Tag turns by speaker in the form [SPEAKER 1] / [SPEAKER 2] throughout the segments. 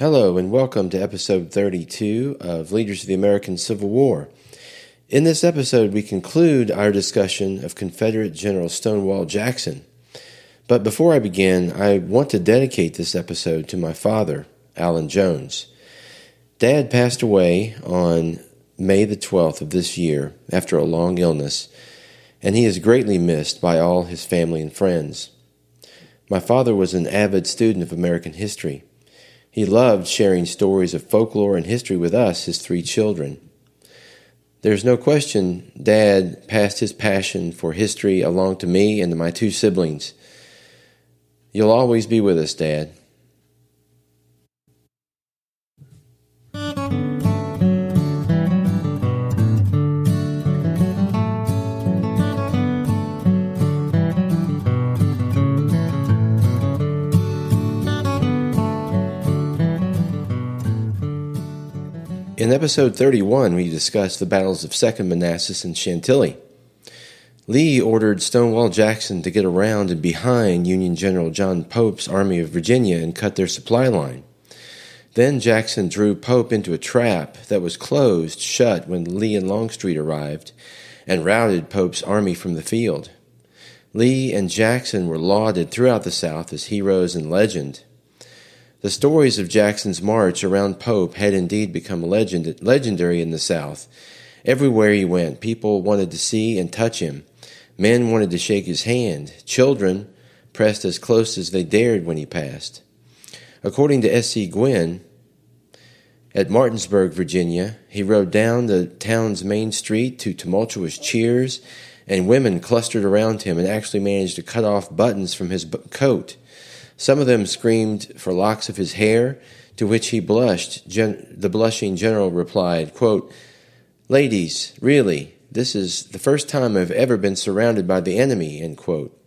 [SPEAKER 1] Hello, and welcome to episode 32 of Leaders of the American Civil War. In this episode, we conclude our discussion of Confederate General Stonewall Jackson. But before I begin, I want to dedicate this episode to my father, Alan Jones. Dad passed away on May the 12th of this year after a long illness, and he is greatly missed by all his family and friends. My father was an avid student of American history he loved sharing stories of folklore and history with us, his three children. There's no question Dad passed his passion for history along to me and to my two siblings. You'll always be with us, Dad. In episode 31, we discussed the battles of Second Manassas and Chantilly. Lee ordered Stonewall Jackson to get around and behind Union General John Pope's Army of Virginia and cut their supply line. Then Jackson drew Pope into a trap that was closed shut when Lee and Longstreet arrived and routed Pope's army from the field. Lee and Jackson were lauded throughout the South as heroes and legend. The stories of Jackson's march around Pope had indeed become legend, legendary in the South. Everywhere he went, people wanted to see and touch him. Men wanted to shake his hand. Children pressed as close as they dared when he passed. According to S.C. Gwynne, at Martinsburg, Virginia, he rode down the town's main street to tumultuous cheers, and women clustered around him and actually managed to cut off buttons from his coat. Some of them screamed for locks of his hair, to which he blushed. Gen- the blushing general replied, quote, Ladies, really, this is the first time I've ever been surrounded by the enemy, end quote.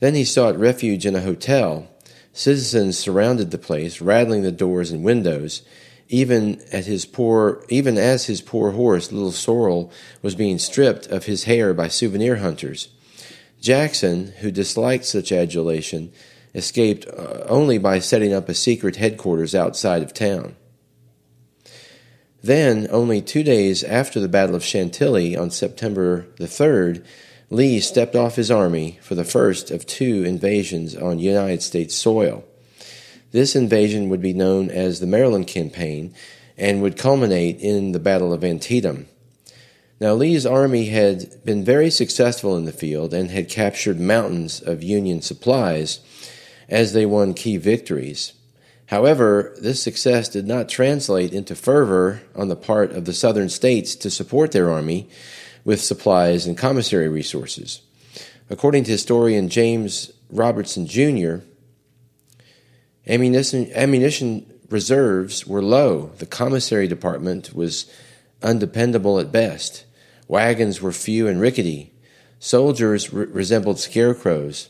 [SPEAKER 1] Then he sought refuge in a hotel. Citizens surrounded the place, rattling the doors and windows. Even at his poor, even as his poor horse, Little Sorrel, was being stripped of his hair by souvenir hunters. Jackson, who disliked such adulation, escaped uh, only by setting up a secret headquarters outside of town. Then, only two days after the Battle of Chantilly on September the 3rd, Lee stepped off his army for the first of two invasions on United States soil. This invasion would be known as the Maryland Campaign and would culminate in the Battle of Antietam. Now, Lee's army had been very successful in the field and had captured mountains of Union supplies as they won key victories. However, this success did not translate into fervor on the part of the southern states to support their army with supplies and commissary resources. According to historian James Robertson Jr., ammunition, ammunition reserves were low. The commissary department was undependable at best. Wagons were few and rickety. Soldiers re- resembled scarecrows.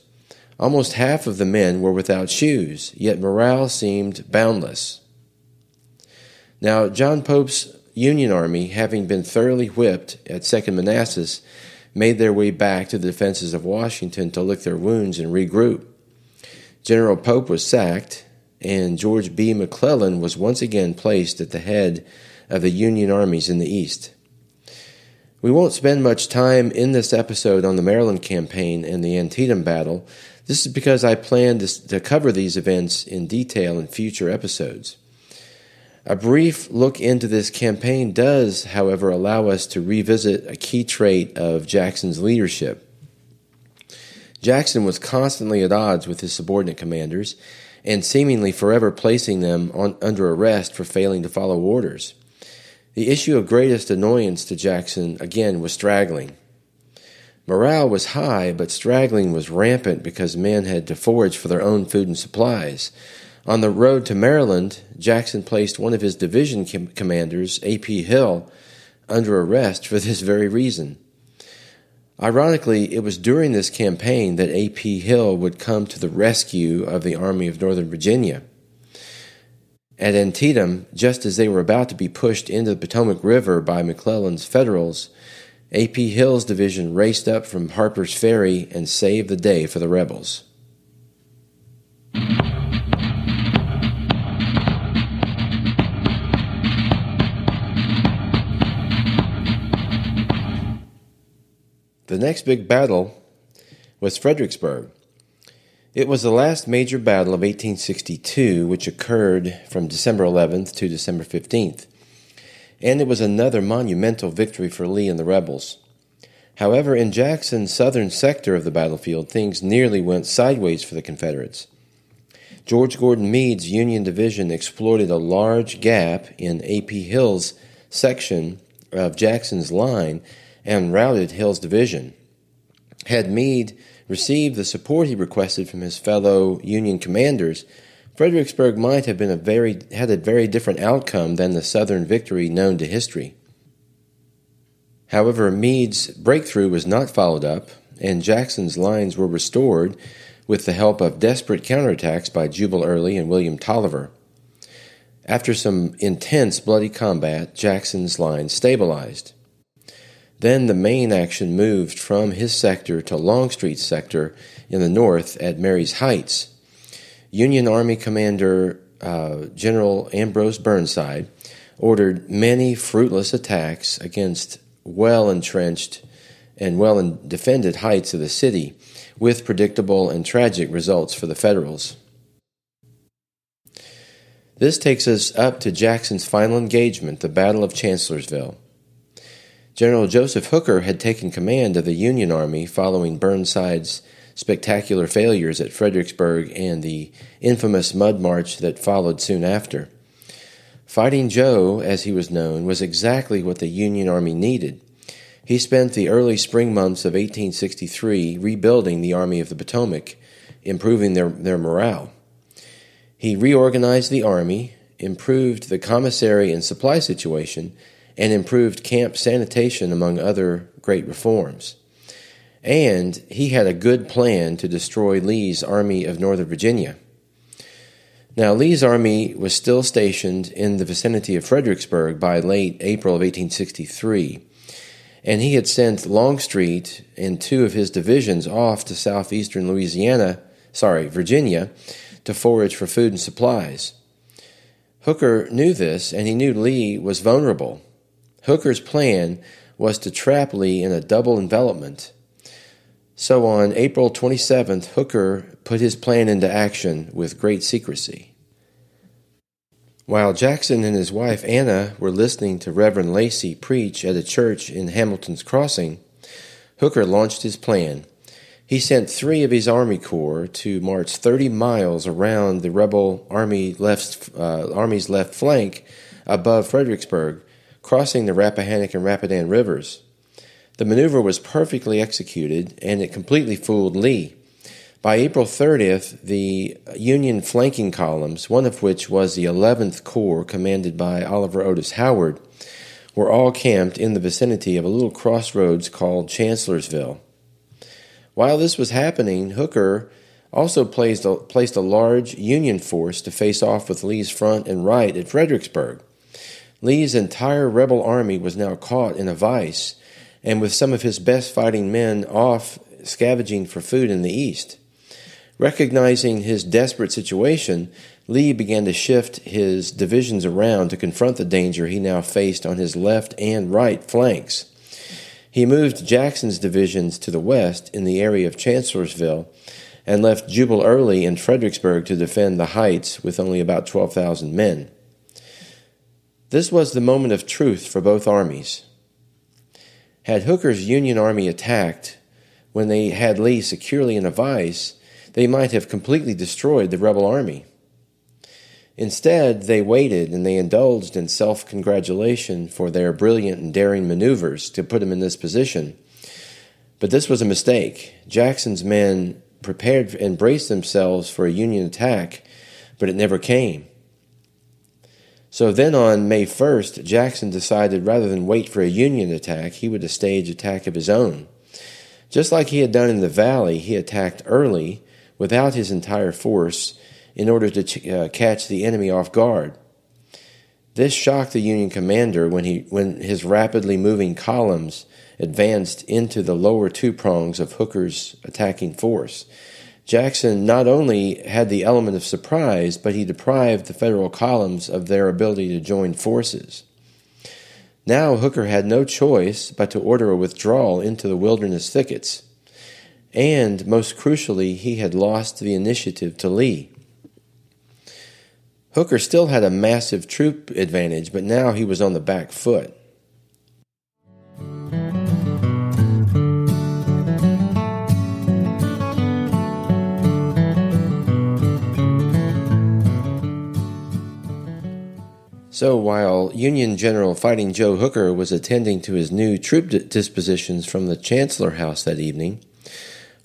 [SPEAKER 1] Almost half of the men were without shoes, yet morale seemed boundless. Now, John Pope's Union Army, having been thoroughly whipped at Second Manassas, made their way back to the defenses of Washington to lick their wounds and regroup. General Pope was sacked, and George B. McClellan was once again placed at the head of the Union armies in the East. We won't spend much time in this episode on the Maryland campaign and the Antietam battle, this is because I plan to, to cover these events in detail in future episodes. A brief look into this campaign does, however, allow us to revisit a key trait of Jackson's leadership. Jackson was constantly at odds with his subordinate commanders and seemingly forever placing them on, under arrest for failing to follow orders. The issue of greatest annoyance to Jackson, again, was straggling. Morale was high, but straggling was rampant because men had to forage for their own food and supplies. On the road to Maryland, Jackson placed one of his division com- commanders, A.P. Hill, under arrest for this very reason. Ironically, it was during this campaign that A.P. Hill would come to the rescue of the Army of Northern Virginia. At Antietam, just as they were about to be pushed into the Potomac River by McClellan's Federals, A.P. Hill's division raced up from Harper's Ferry and saved the day for the rebels. The next big battle was Fredericksburg, it was the last major battle of 1862, which occurred from December 11th to December 15th, and it was another monumental victory for Lee and the rebels. However, in Jackson's southern sector of the battlefield, things nearly went sideways for the Confederates. George Gordon Meade's Union Division exploited a large gap in A.P. Hill's section of Jackson's line and routed Hill's division. Had Meade received the support he requested from his fellow Union commanders, Fredericksburg might have been a very had a very different outcome than the Southern victory known to history. However, Meade's breakthrough was not followed up, and Jackson's lines were restored with the help of desperate counterattacks by Jubal Early and William Taliaferro. After some intense bloody combat, Jackson's line stabilized. Then the main action moved from his sector to Longstreet's sector in the north at Marye's Heights. Union Army Commander uh, General Ambrose Burnside ordered many fruitless attacks against well entrenched and well defended heights of the city, with predictable and tragic results for the Federals. This takes us up to Jackson's final engagement, the Battle of Chancellorsville. General Joseph Hooker had taken command of the Union Army following Burnside's spectacular failures at Fredericksburg and the infamous Mud March that followed soon after. Fighting Joe, as he was known, was exactly what the Union Army needed. He spent the early spring months of 1863 rebuilding the Army of the Potomac, improving their, their morale. He reorganized the Army, improved the commissary and supply situation, and improved camp sanitation, among other great reforms. And he had a good plan to destroy Lee's Army of Northern Virginia. Now, Lee's army was still stationed in the vicinity of Fredericksburg by late April of 1863, and he had sent Longstreet and two of his divisions off to southeastern Louisiana, sorry, Virginia, to forage for food and supplies. Hooker knew this, and he knew Lee was vulnerable Hooker's plan was to trap Lee in a double envelopment. So on April 27th, Hooker put his plan into action with great secrecy. While Jackson and his wife Anna were listening to Reverend Lacy preach at a church in Hamilton's Crossing, Hooker launched his plan. He sent three of his Army Corps to march 30 miles around the rebel army left, uh, Army's left flank above Fredericksburg crossing the Rappahannock and Rapidan rivers. The maneuver was perfectly executed and it completely fooled Lee. By April 30th, the Union flanking columns, one of which was the 11th Corps commanded by Oliver Otis Howard, were all camped in the vicinity of a little crossroads called Chancellorsville. While this was happening, Hooker also placed a, placed a large Union force to face off with Lee's front and right at Fredericksburg. Lee's entire rebel army was now caught in a vice, and with some of his best fighting men off scavenging for food in the east. Recognizing his desperate situation, Lee began to shift his divisions around to confront the danger he now faced on his left and right flanks. He moved Jackson's divisions to the west in the area of Chancellorsville and left Jubal Early in Fredericksburg to defend the heights with only about 12,000 men. This was the moment of truth for both armies. Had Hooker's Union army attacked when they had Lee securely in a vice, they might have completely destroyed the rebel army. Instead, they waited and they indulged in self congratulation for their brilliant and daring maneuvers to put him in this position. But this was a mistake. Jackson's men prepared and braced themselves for a Union attack, but it never came. So then on May 1st, Jackson decided rather than wait for a Union attack, he would stage attack of his own. Just like he had done in the valley, he attacked early without his entire force in order to ch- uh, catch the enemy off guard. This shocked the Union commander when, he, when his rapidly moving columns advanced into the lower two prongs of Hooker's attacking force. Jackson not only had the element of surprise, but he deprived the Federal columns of their ability to join forces. Now Hooker had no choice but to order a withdrawal into the wilderness thickets. And, most crucially, he had lost the initiative to Lee. Hooker still had a massive troop advantage, but now he was on the back foot. So while Union General Fighting Joe Hooker was attending to his new troop dispositions from the Chancellor House that evening,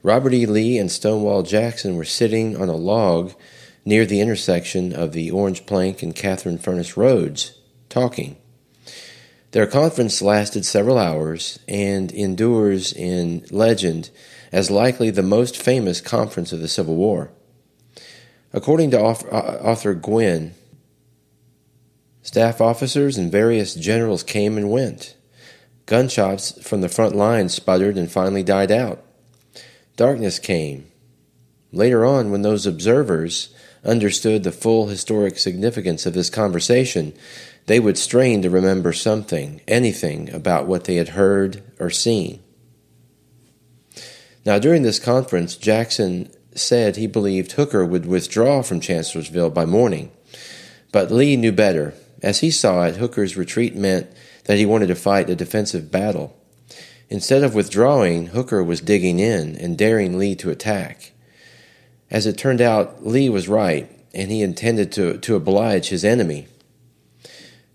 [SPEAKER 1] Robert E. Lee and Stonewall Jackson were sitting on a log near the intersection of the Orange Plank and Catherine Furnace Roads, talking. Their conference lasted several hours and endures in legend as likely the most famous conference of the Civil War. According to author uh, Gwynne, Staff officers and various generals came and went. Gunshots from the front lines sputtered and finally died out. Darkness came. Later on, when those observers understood the full historic significance of this conversation, they would strain to remember something, anything about what they had heard or seen. Now, during this conference, Jackson said he believed Hooker would withdraw from Chancellorsville by morning. But Lee knew better as he saw it, Hooker's retreat meant that he wanted to fight a defensive battle. Instead of withdrawing, Hooker was digging in and daring Lee to attack. As it turned out, Lee was right, and he intended to, to oblige his enemy.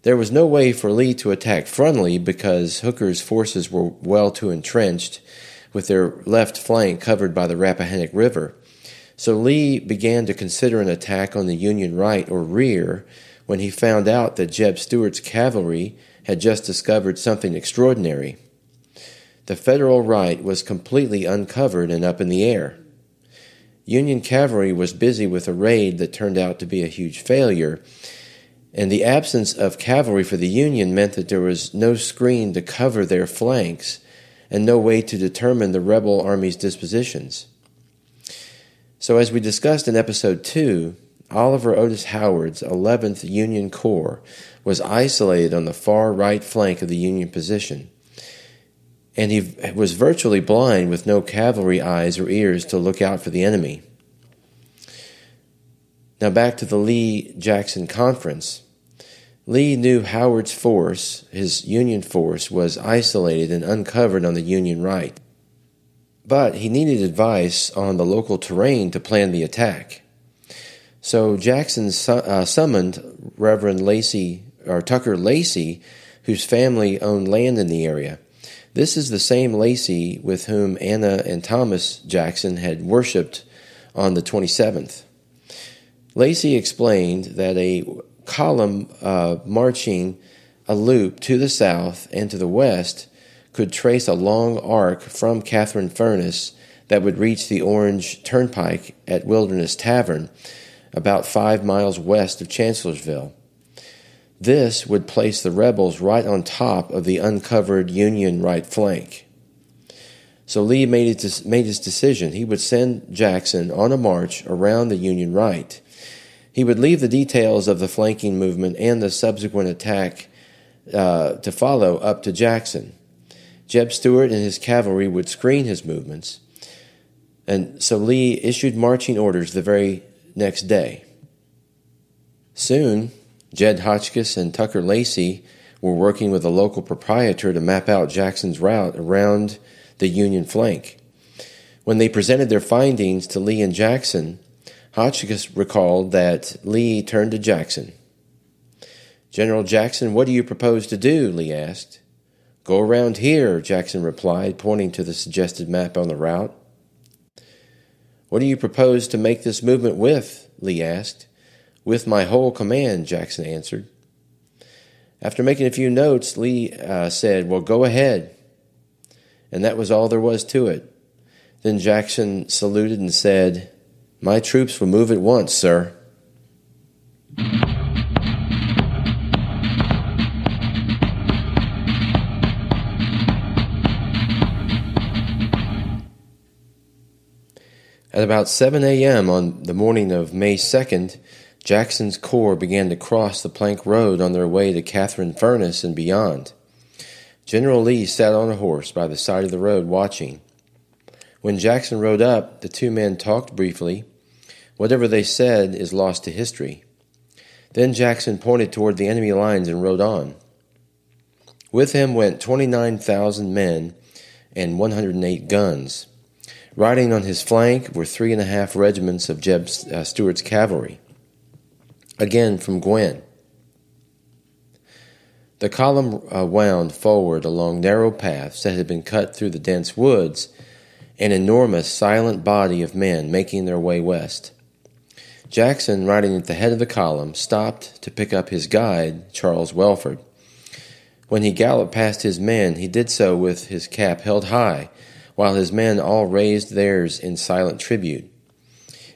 [SPEAKER 1] There was no way for Lee to attack frontally because Hooker's forces were well too entrenched, with their left flank covered by the Rappahannock River. So Lee began to consider an attack on the Union right or rear when he found out that Jeb Stuart's cavalry had just discovered something extraordinary. The Federal right was completely uncovered and up in the air. Union cavalry was busy with a raid that turned out to be a huge failure, and the absence of cavalry for the Union meant that there was no screen to cover their flanks and no way to determine the rebel army's dispositions. So, as we discussed in episode 2, Oliver Otis Howard's 11th Union Corps was isolated on the far right flank of the Union position, and he was virtually blind with no cavalry eyes or ears to look out for the enemy. Now, back to the Lee Jackson Conference. Lee knew Howard's force, his Union force, was isolated and uncovered on the Union right. But he needed advice on the local terrain to plan the attack. So Jackson su- uh, summoned Reverend Lacy or Tucker Lacy, whose family owned land in the area. This is the same Lacy with whom Anna and Thomas Jackson had worshipped on the 27th. Lacy explained that a column uh, marching a loop to the south and to the west could trace a long arc from Catherine Furnace that would reach the Orange Turnpike at Wilderness Tavern about five miles west of Chancellorsville. This would place the rebels right on top of the uncovered Union right flank. So Lee made his, made his decision. He would send Jackson on a march around the Union right. He would leave the details of the flanking movement and the subsequent attack uh, to follow up to Jackson. Jeb Stuart and his cavalry would screen his movements. And so Lee issued marching orders the very next day. Soon, Jed Hotchkiss and Tucker Lacy were working with a local proprietor to map out Jackson's route around the Union flank. When they presented their findings to Lee and Jackson, Hotchkiss recalled that Lee turned to Jackson. General Jackson, what do you propose to do? Lee asked. Go around here, Jackson replied, pointing to the suggested map on the route. What do you propose to make this movement with? Lee asked. With my whole command, Jackson answered. After making a few notes, Lee uh, said, Well, go ahead. And that was all there was to it. Then Jackson saluted and said, My troops will move at once, sir. At about 7 a.m. on the morning of May 2nd, Jackson's corps began to cross the plank road on their way to Catherine Furnace and beyond. General Lee sat on a horse by the side of the road watching. When Jackson rode up, the two men talked briefly. Whatever they said is lost to history. Then Jackson pointed toward the enemy lines and rode on. With him went 29,000 men and 108 guns. Riding on his flank were three and a half regiments of Jeb uh, Stuart's cavalry. Again from Gwynne. The column uh, wound forward along narrow paths that had been cut through the dense woods, an enormous, silent body of men making their way west. Jackson, riding at the head of the column, stopped to pick up his guide, Charles Wellford. When he galloped past his men, he did so with his cap held high, while his men all raised theirs in silent tribute.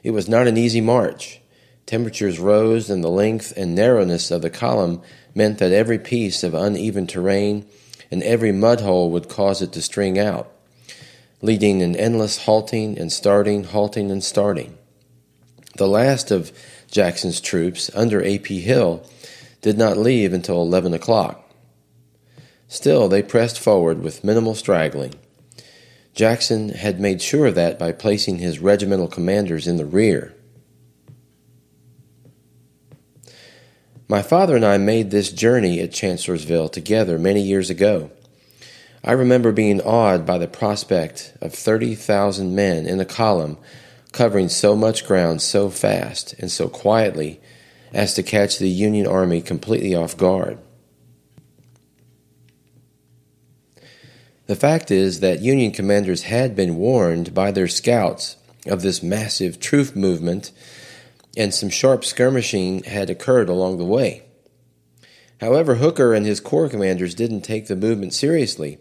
[SPEAKER 1] It was not an easy march. Temperatures rose, and the length and narrowness of the column meant that every piece of uneven terrain and every mud hole would cause it to string out, leading in endless halting and starting, halting and starting. The last of Jackson's troops, under A.P. Hill, did not leave until 11 o'clock. Still, they pressed forward with minimal straggling. Jackson had made sure of that by placing his regimental commanders in the rear. My father and I made this journey at Chancellorsville together many years ago. I remember being awed by the prospect of 30,000 men in a column covering so much ground so fast and so quietly as to catch the Union Army completely off guard. The fact is that Union commanders had been warned by their scouts of this massive troop movement and some sharp skirmishing had occurred along the way. However, Hooker and his corps commanders didn't take the movement seriously,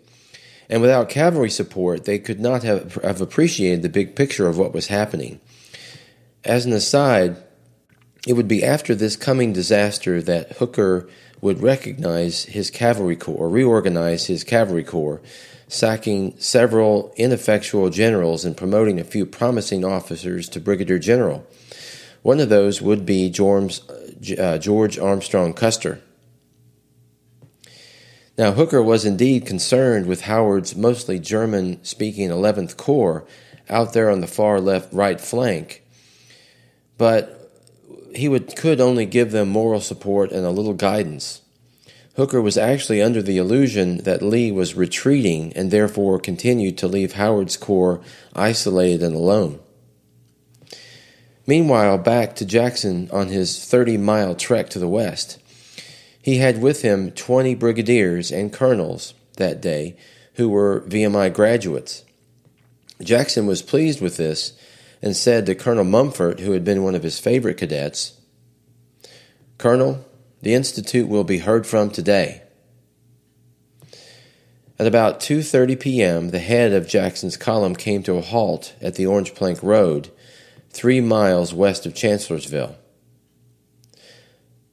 [SPEAKER 1] and without cavalry support, they could not have, have appreciated the big picture of what was happening. As an aside, it would be after this coming disaster that Hooker would recognize his cavalry corps, or reorganize his cavalry corps, sacking several ineffectual generals and promoting a few promising officers to brigadier general. One of those would be George, uh, Armstrong Custer. Now, Hooker was indeed concerned with Howard's mostly German speaking 11th Corps out there on the far left right flank, but he would, could only give them moral support and a little guidance. Hooker was actually under the illusion that Lee was retreating and therefore continued to leave Howard's corps isolated and alone. Meanwhile, back to Jackson on his 30 mile trek to the west. He had with him 20 brigadiers and colonels that day who were VMI graduates. Jackson was pleased with this and said to Colonel Munford, who had been one of his favorite cadets, Colonel, the Institute will be heard from today. At about 2:30 p.m., the head of Jackson's column came to a halt at the Orange Plank Road three miles west of Chancellorsville.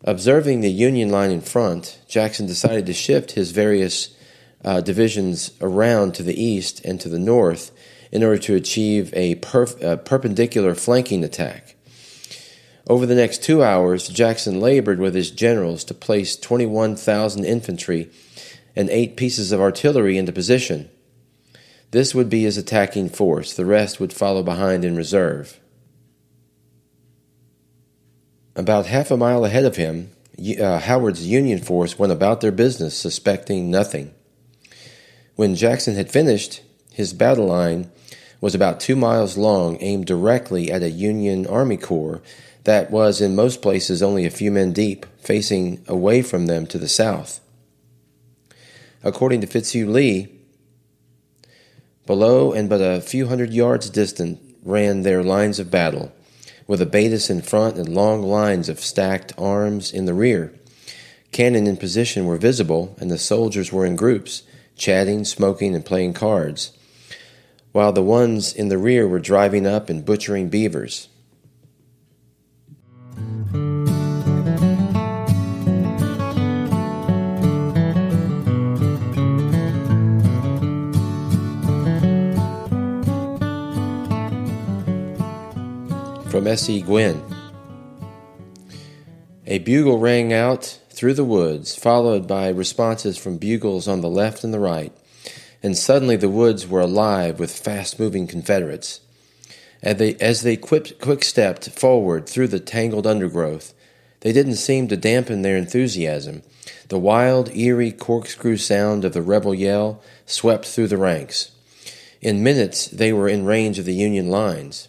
[SPEAKER 1] Observing the Union line in front, Jackson decided to shift his various uh, divisions around to the east and to the north in order to achieve a, perf- a perpendicular flanking attack. Over the next two hours, Jackson labored with his generals to place 21,000 infantry and eight pieces of artillery into position. This would be his attacking force, the rest would follow behind in reserve. About half a mile ahead of him, uh, Howard's Union force went about their business, suspecting nothing. When Jackson had finished, his battle line was about two miles long, aimed directly at a Union Army Corps that was in most places only a few men deep, facing away from them to the south. According to Fitzhugh Lee, below and but a few hundred yards distant ran their lines of battle with abatis in front and long lines of stacked arms in the rear. Cannon in position were visible, and the soldiers were in groups, chatting, smoking, and playing cards, while the ones in the rear were driving up and butchering beavers. From S.C. Gwynne. A bugle rang out through the woods, followed by responses from bugles on the left and the right, and suddenly the woods were alive with fast moving Confederates. As they, as they quick, quick stepped forward through the tangled undergrowth, they didn't seem to dampen their enthusiasm. The wild, eerie corkscrew sound of the rebel yell swept through the ranks. In minutes, they were in range of the Union lines.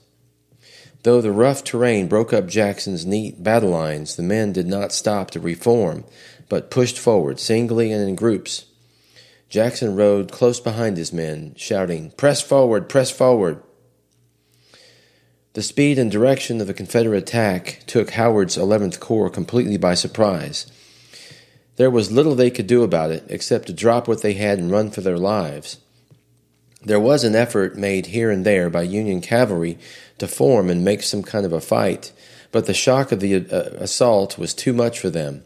[SPEAKER 1] Though the rough terrain broke up Jackson's neat battle lines, the men did not stop to reform, but pushed forward, singly and in groups. Jackson rode close behind his men, shouting, Press forward, press forward. The speed and direction of the Confederate attack took Howard's 11th Corps completely by surprise. There was little they could do about it except to drop what they had and run for their lives. There was an effort made here and there by Union cavalry to form and make some kind of a fight, but the shock of the uh, assault was too much for them.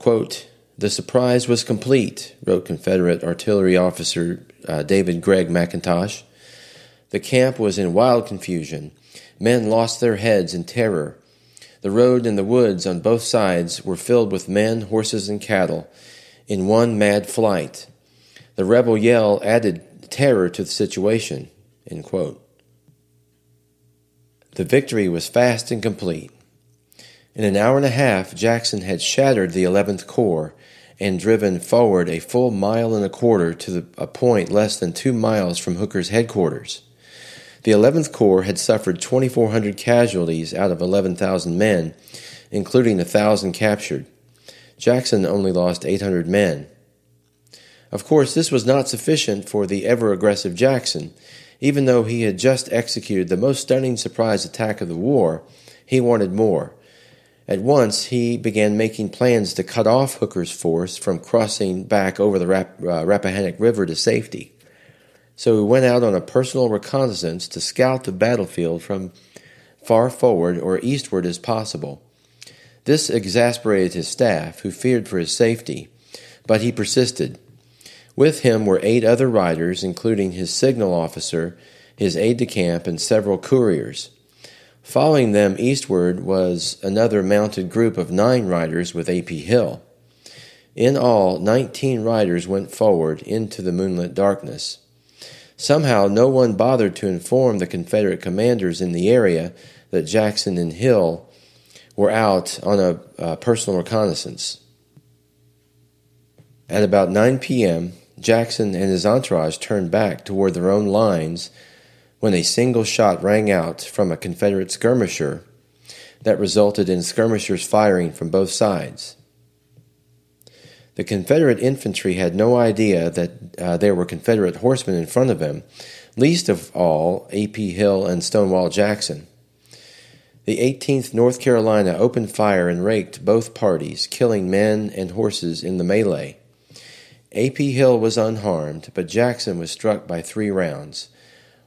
[SPEAKER 1] Quote, the surprise was complete, wrote Confederate artillery officer uh, David Gregg McIntosh. The camp was in wild confusion. Men lost their heads in terror. The road and the woods on both sides were filled with men, horses, and cattle in one mad flight. The rebel yell added terror to the situation. The victory was fast and complete. In an hour and a half, Jackson had shattered the 11th Corps and driven forward a full mile and a quarter to the, a point less than two miles from Hooker's headquarters. The 11th Corps had suffered 2,400 casualties out of 11,000 men, including 1,000 captured. Jackson only lost 800 men. Of course, this was not sufficient for the ever aggressive Jackson. Even though he had just executed the most stunning surprise attack of the war, he wanted more. At once, he began making plans to cut off Hooker's force from crossing back over the Rap- uh, Rappahannock River to safety so he went out on a personal reconnaissance to scout the battlefield from far forward or eastward as possible. This exasperated his staff, who feared for his safety, but he persisted. With him were eight other riders, including his signal officer, his aide de camp, and several couriers. Following them eastward was another mounted group of nine riders with A.P. Hill. In all, nineteen riders went forward into the moonlit darkness. Somehow, no one bothered to inform the Confederate commanders in the area that Jackson and Hill were out on a uh, personal reconnaissance. At about 9 p.m., Jackson and his entourage turned back toward their own lines when a single shot rang out from a Confederate skirmisher that resulted in skirmishers firing from both sides. The Confederate infantry had no idea that uh, there were Confederate horsemen in front of them, least of all A.P. Hill and Stonewall Jackson. The 18th North Carolina opened fire and raked both parties, killing men and horses in the melee. A.P. Hill was unharmed, but Jackson was struck by three rounds.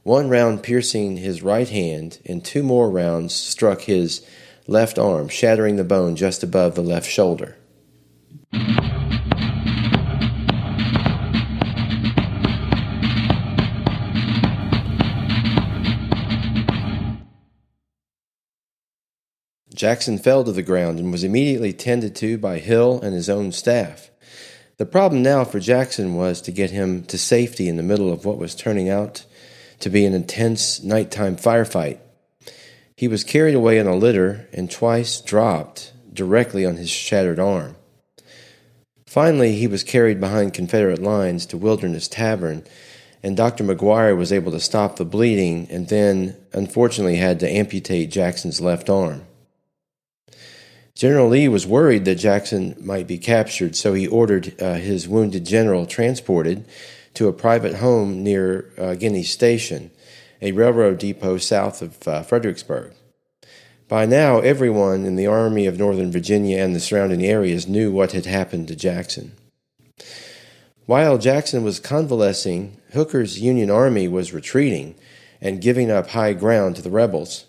[SPEAKER 1] One round piercing his right hand, and two more rounds struck his left arm, shattering the bone just above the left shoulder. Jackson fell to the ground and was immediately tended to by Hill and his own staff. The problem now for Jackson was to get him to safety in the middle of what was turning out to be an intense nighttime firefight. He was carried away in a litter and twice dropped directly on his shattered arm. Finally, he was carried behind Confederate lines to Wilderness Tavern, and Dr. McGuire was able to stop the bleeding and then, unfortunately, had to amputate Jackson's left arm. General Lee was worried that Jackson might be captured, so he ordered uh, his wounded general transported to a private home near uh, Guiney Station, a railroad depot south of uh, Fredericksburg. By now, everyone in the Army of Northern Virginia and the surrounding areas knew what had happened to Jackson. While Jackson was convalescing, Hooker's Union Army was retreating and giving up high ground to the rebels.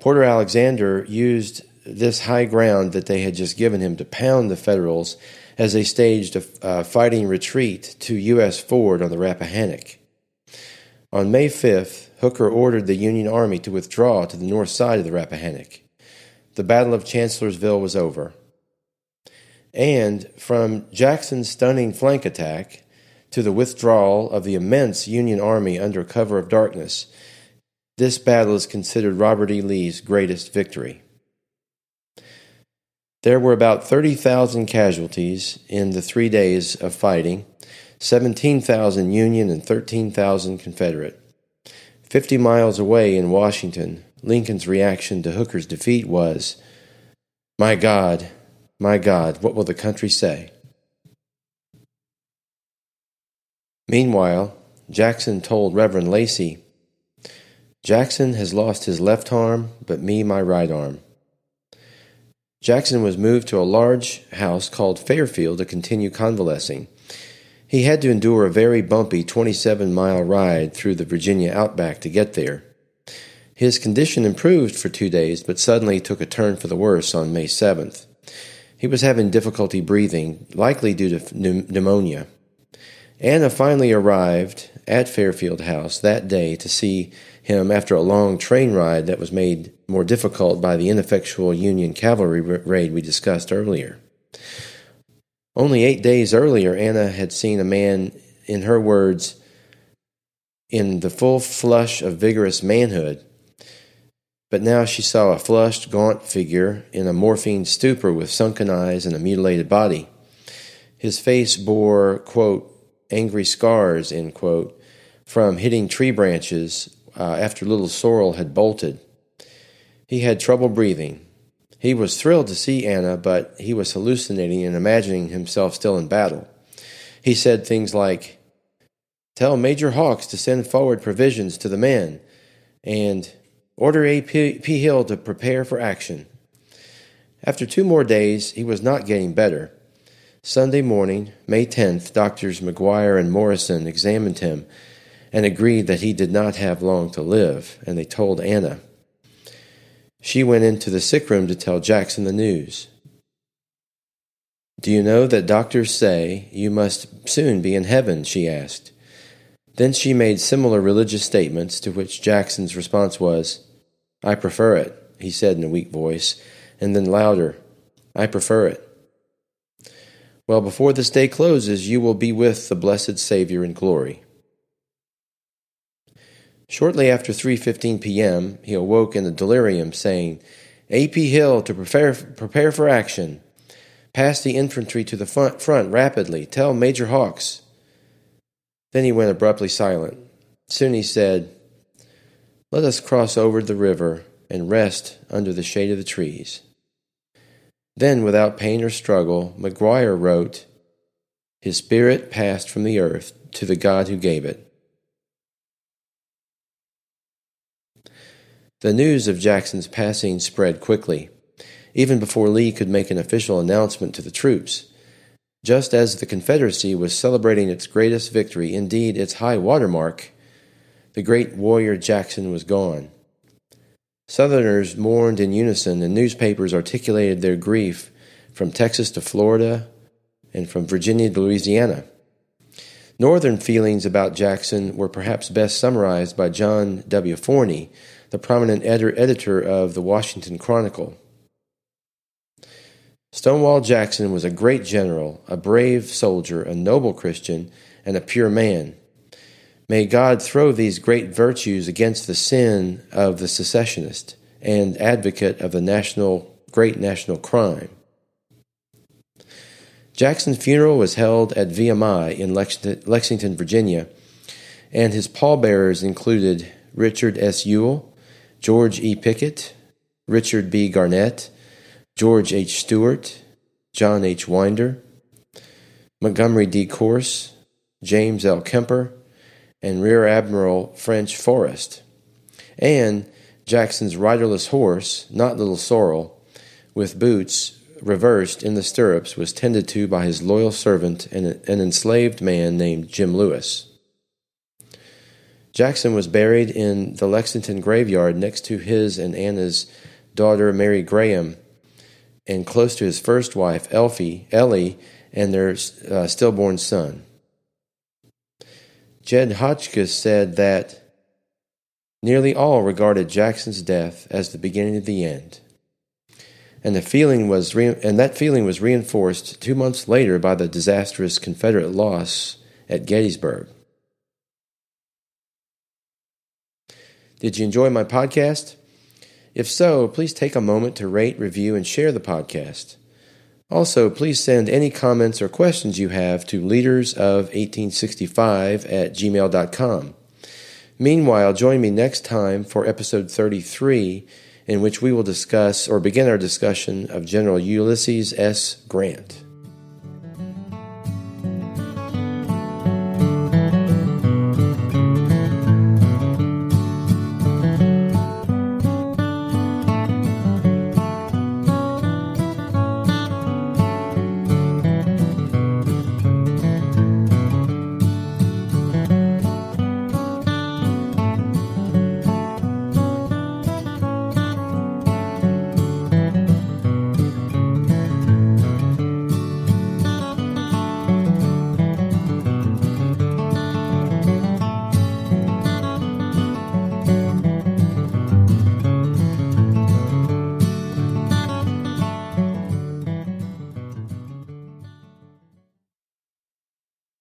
[SPEAKER 1] Porter Alexander used this high ground that they had just given him to pound the Federals as they staged a uh, fighting retreat to U.S. Ford on the Rappahannock. On May 5th, Hooker ordered the Union Army to withdraw to the north side of the Rappahannock. The Battle of Chancellorsville was over. And from Jackson's stunning flank attack to the withdrawal of the immense Union Army under cover of darkness, this battle is considered Robert E. Lee's greatest victory. There were about 30,000 casualties in the three days of fighting 17,000 Union and 13,000 Confederate. Fifty miles away in Washington, Lincoln's reaction to Hooker's defeat was, My God, my God, what will the country say? Meanwhile, Jackson told Reverend Lacy, Jackson has lost his left arm, but me my right arm. Jackson was moved to a large house called Fairfield to continue convalescing. He had to endure a very bumpy 27 mile ride through the Virginia outback to get there. His condition improved for two days, but suddenly took a turn for the worse on May 7th. He was having difficulty breathing, likely due to pneumonia. Anna finally arrived at Fairfield House that day to see him after a long train ride that was made more difficult by the ineffectual Union cavalry raid we discussed earlier. Only eight days earlier, Anna had seen a man, in her words, in the full flush of vigorous manhood. But now she saw a flushed, gaunt figure in a morphine stupor with sunken eyes and a mutilated body. His face bore, quote, angry scars, end quote, from hitting tree branches uh, after little Sorrel had bolted. He had trouble breathing. He was thrilled to see Anna, but he was hallucinating and imagining himself still in battle. He said things like, Tell Major Hawks to send forward provisions to the men, and order A.P. Hill to prepare for action. After two more days, he was not getting better. Sunday morning, May 10th, doctors McGuire and Morrison examined him and agreed that he did not have long to live, and they told Anna. She went into the sick room to tell Jackson the news. Do you know that doctors say you must soon be in heaven? she asked. Then she made similar religious statements, to which Jackson's response was, I prefer it, he said in a weak voice, and then louder, I prefer it. Well, before this day closes, you will be with the blessed Savior in glory. Shortly after 3:15 p.m., he awoke in a delirium, saying, "A.P. Hill to prepare prepare for action. Pass the infantry to the front, front rapidly. Tell Major Hawks." Then he went abruptly silent. Soon he said, "Let us cross over the river and rest under the shade of the trees." Then, without pain or struggle, McGuire wrote, His spirit passed from the earth to the God who gave it. The news of Jackson's passing spread quickly, even before Lee could make an official announcement to the troops. Just as the Confederacy was celebrating its greatest victory, indeed its high water mark, the great warrior Jackson was gone. Southerners mourned in unison, and newspapers articulated their grief from Texas to Florida and from Virginia to Louisiana. Northern feelings about Jackson were perhaps best summarized by John W. Forney, the prominent editor of the Washington Chronicle. Stonewall Jackson was a great general, a brave soldier, a noble Christian, and a pure man. May God throw these great virtues against the sin of the secessionist and advocate of the national great national crime. Jackson's funeral was held at VMI in Lexington, Virginia, and his pallbearers included Richard S. Ewell, George E. Pickett, Richard B. Garnett, George H. Steuart, John H. Winder, Montgomery D. Corse, James L. Kemper, and Rear Admiral French Forrest, and Jackson's riderless horse, not Little Sorrel, with boots reversed in the stirrups, was tended to by his loyal servant, an enslaved man named Jim Lewis. Jackson was buried in the Lexington graveyard next to his and Anna's daughter Mary Graham, and close to his first wife Elfie, Ellie, and their uh, stillborn son. Jed Hotchkiss said that nearly all regarded Jackson's death as the beginning of the end. and the feeling was re- and that feeling was reinforced two months later by the disastrous Confederate loss at Gettysburg. Did you enjoy my podcast? If so, please take a moment to rate, review, and share the podcast. Also, please send any comments or questions you have to leadersof1865 at gmail.com. Meanwhile, join me next time for episode 33 in which we will discuss or begin our discussion of General Ulysses S. Grant.